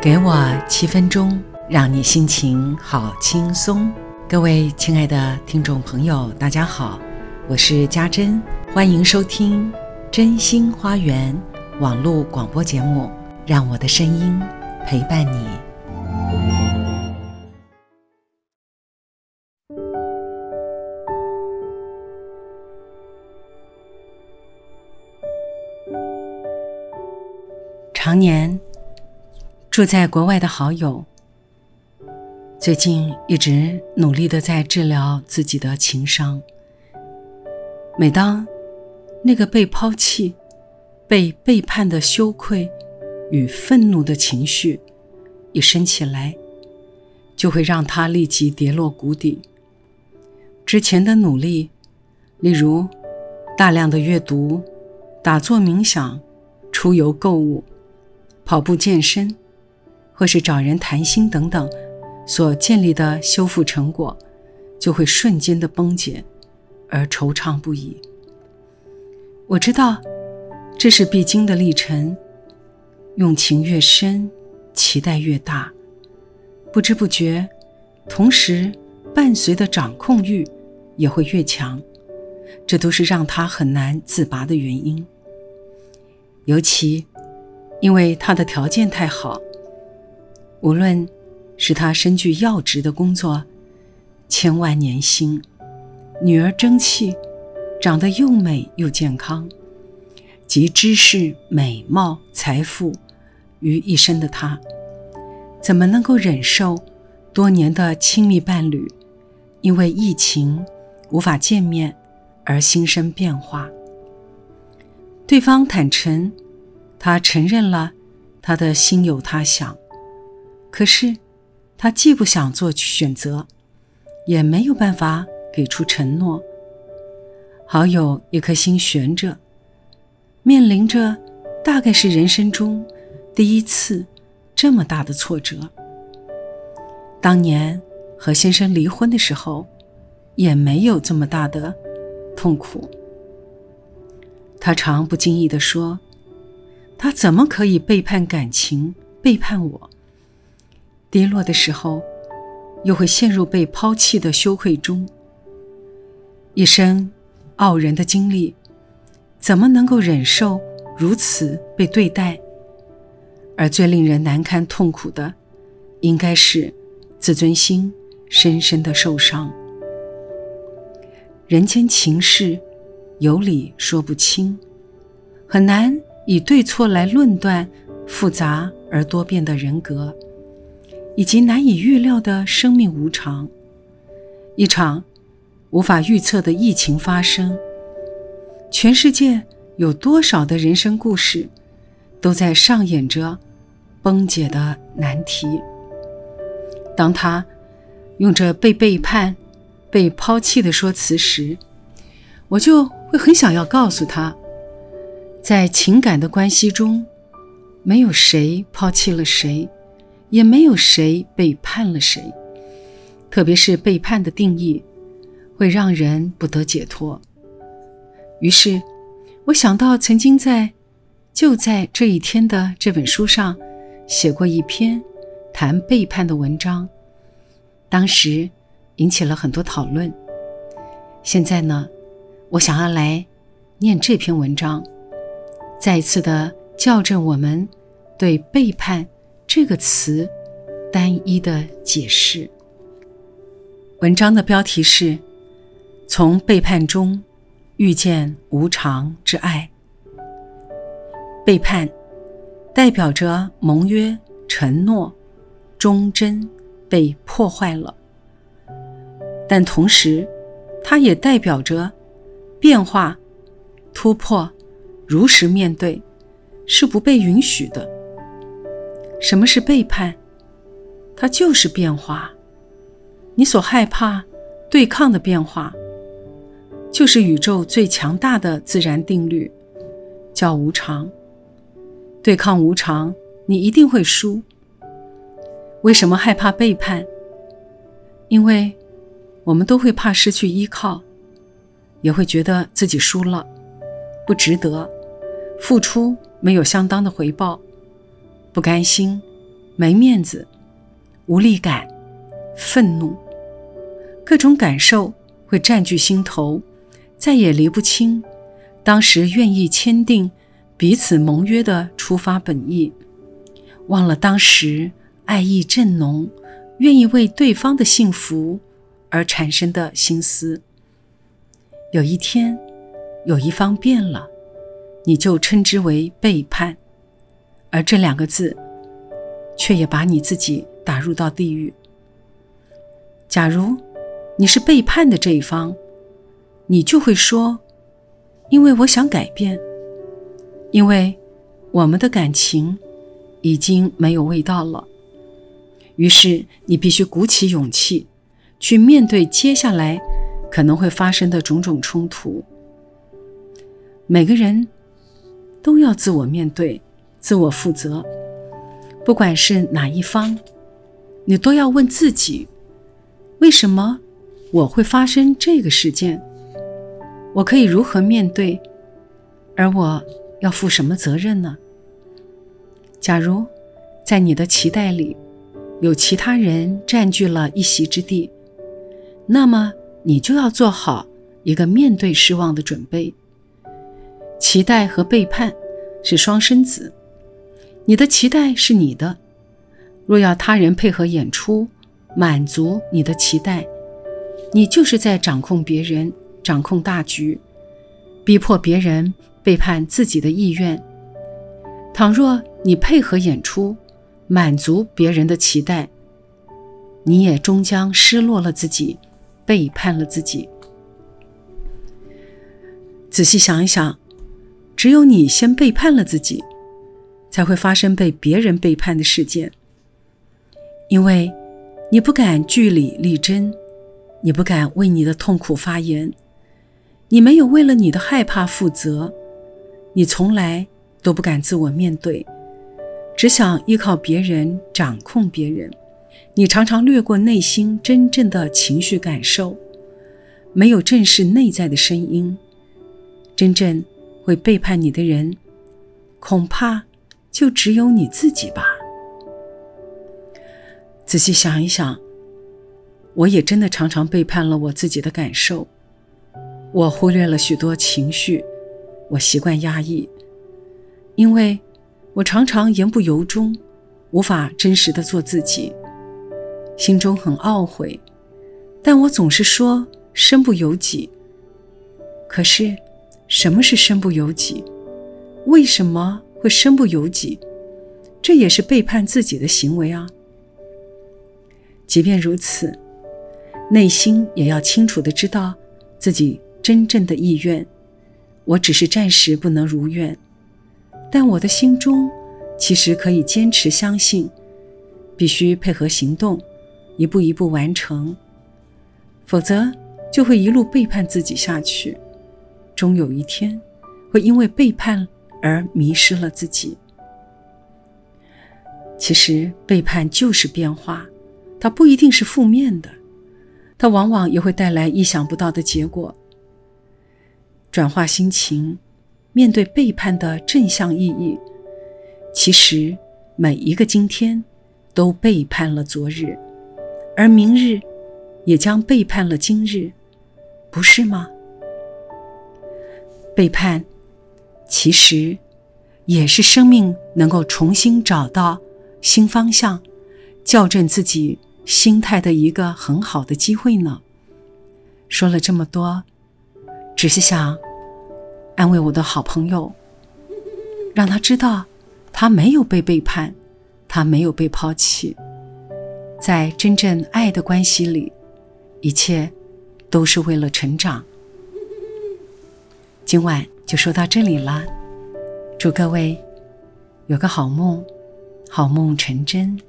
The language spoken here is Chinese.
给我七分钟，让你心情好轻松。各位亲爱的听众朋友，大家好，我是家珍，欢迎收听《真心花园》网络广播节目，让我的声音陪伴你。常年。住在国外的好友，最近一直努力的在治疗自己的情伤。每当那个被抛弃、被背叛的羞愧与愤怒的情绪一升起来，就会让他立即跌落谷底。之前的努力，例如大量的阅读、打坐冥想、出游购物、跑步健身。或是找人谈心等等，所建立的修复成果，就会瞬间的崩解，而惆怅不已。我知道，这是必经的历程。用情越深，期待越大，不知不觉，同时伴随的掌控欲也会越强，这都是让他很难自拔的原因。尤其，因为他的条件太好。无论是他身具要职的工作，千万年薪，女儿争气，长得又美又健康，集知识、美貌、财富于一身的他，怎么能够忍受多年的亲密伴侣因为疫情无法见面而心生变化？对方坦诚，他承认了他的心有他想。可是，他既不想做选择，也没有办法给出承诺。好友一颗心悬着，面临着大概是人生中第一次这么大的挫折。当年和先生离婚的时候，也没有这么大的痛苦。他常不经意地说：“他怎么可以背叛感情，背叛我？”跌落的时候，又会陷入被抛弃的羞愧中。一生傲人的经历，怎么能够忍受如此被对待？而最令人难堪痛苦的，应该是自尊心深深的受伤。人间情事，有理说不清，很难以对错来论断复杂而多变的人格。以及难以预料的生命无常，一场无法预测的疫情发生。全世界有多少的人生故事，都在上演着崩解的难题。当他用着被背叛、被抛弃的说辞时，我就会很想要告诉他，在情感的关系中，没有谁抛弃了谁。也没有谁背叛了谁，特别是背叛的定义，会让人不得解脱。于是，我想到曾经在《就在这一天》的这本书上写过一篇谈背叛的文章，当时引起了很多讨论。现在呢，我想要来念这篇文章，再一次的校正我们对背叛。这个词单一的解释。文章的标题是《从背叛中遇见无常之爱》。背叛代表着盟约、承诺、忠贞被破坏了，但同时，它也代表着变化、突破、如实面对是不被允许的。什么是背叛？它就是变化。你所害怕、对抗的变化，就是宇宙最强大的自然定律，叫无常。对抗无常，你一定会输。为什么害怕背叛？因为我们都会怕失去依靠，也会觉得自己输了，不值得，付出没有相当的回报。不甘心，没面子、无力感、愤怒，各种感受会占据心头，再也离不清当时愿意签订彼此盟约的出发本意，忘了当时爱意正浓，愿意为对方的幸福而产生的心思。有一天，有一方变了，你就称之为背叛，而这两个字，却也把你自己打入到地狱。假如你是背叛的这一方，你就会说：“因为我想改变，因为我们的感情已经没有味道了。”于是你必须鼓起勇气，去面对接下来。可能会发生的种种冲突，每个人都要自我面对、自我负责。不管是哪一方，你都要问自己：为什么我会发生这个事件？我可以如何面对？而我要负什么责任呢？假如在你的期待里有其他人占据了一席之地，那么。你就要做好一个面对失望的准备。期待和背叛是双生子，你的期待是你的，若要他人配合演出，满足你的期待，你就是在掌控别人，掌控大局，逼迫别人背叛自己的意愿。倘若你配合演出，满足别人的期待，你也终将失落了自己。背叛了自己。仔细想一想，只有你先背叛了自己，才会发生被别人背叛的事件。因为你不敢据理力争，你不敢为你的痛苦发言，你没有为了你的害怕负责，你从来都不敢自我面对，只想依靠别人掌控别人。你常常略过内心真正的情绪感受，没有正视内在的声音。真正会背叛你的人，恐怕就只有你自己吧。仔细想一想，我也真的常常背叛了我自己的感受。我忽略了许多情绪，我习惯压抑，因为我常常言不由衷，无法真实的做自己。心中很懊悔，但我总是说身不由己。可是，什么是身不由己？为什么会身不由己？这也是背叛自己的行为啊！即便如此，内心也要清楚的知道自己真正的意愿。我只是暂时不能如愿，但我的心中其实可以坚持相信，必须配合行动。一步一步完成，否则就会一路背叛自己下去，终有一天会因为背叛而迷失了自己。其实背叛就是变化，它不一定是负面的，它往往也会带来意想不到的结果。转化心情，面对背叛的正向意义，其实每一个今天都背叛了昨日。而明日，也将背叛了今日，不是吗？背叛，其实也是生命能够重新找到新方向、校正自己心态的一个很好的机会呢。说了这么多，只是想安慰我的好朋友，让他知道他没有被背叛，他没有被抛弃。在真正爱的关系里，一切都是为了成长。今晚就说到这里了，祝各位有个好梦，好梦成真。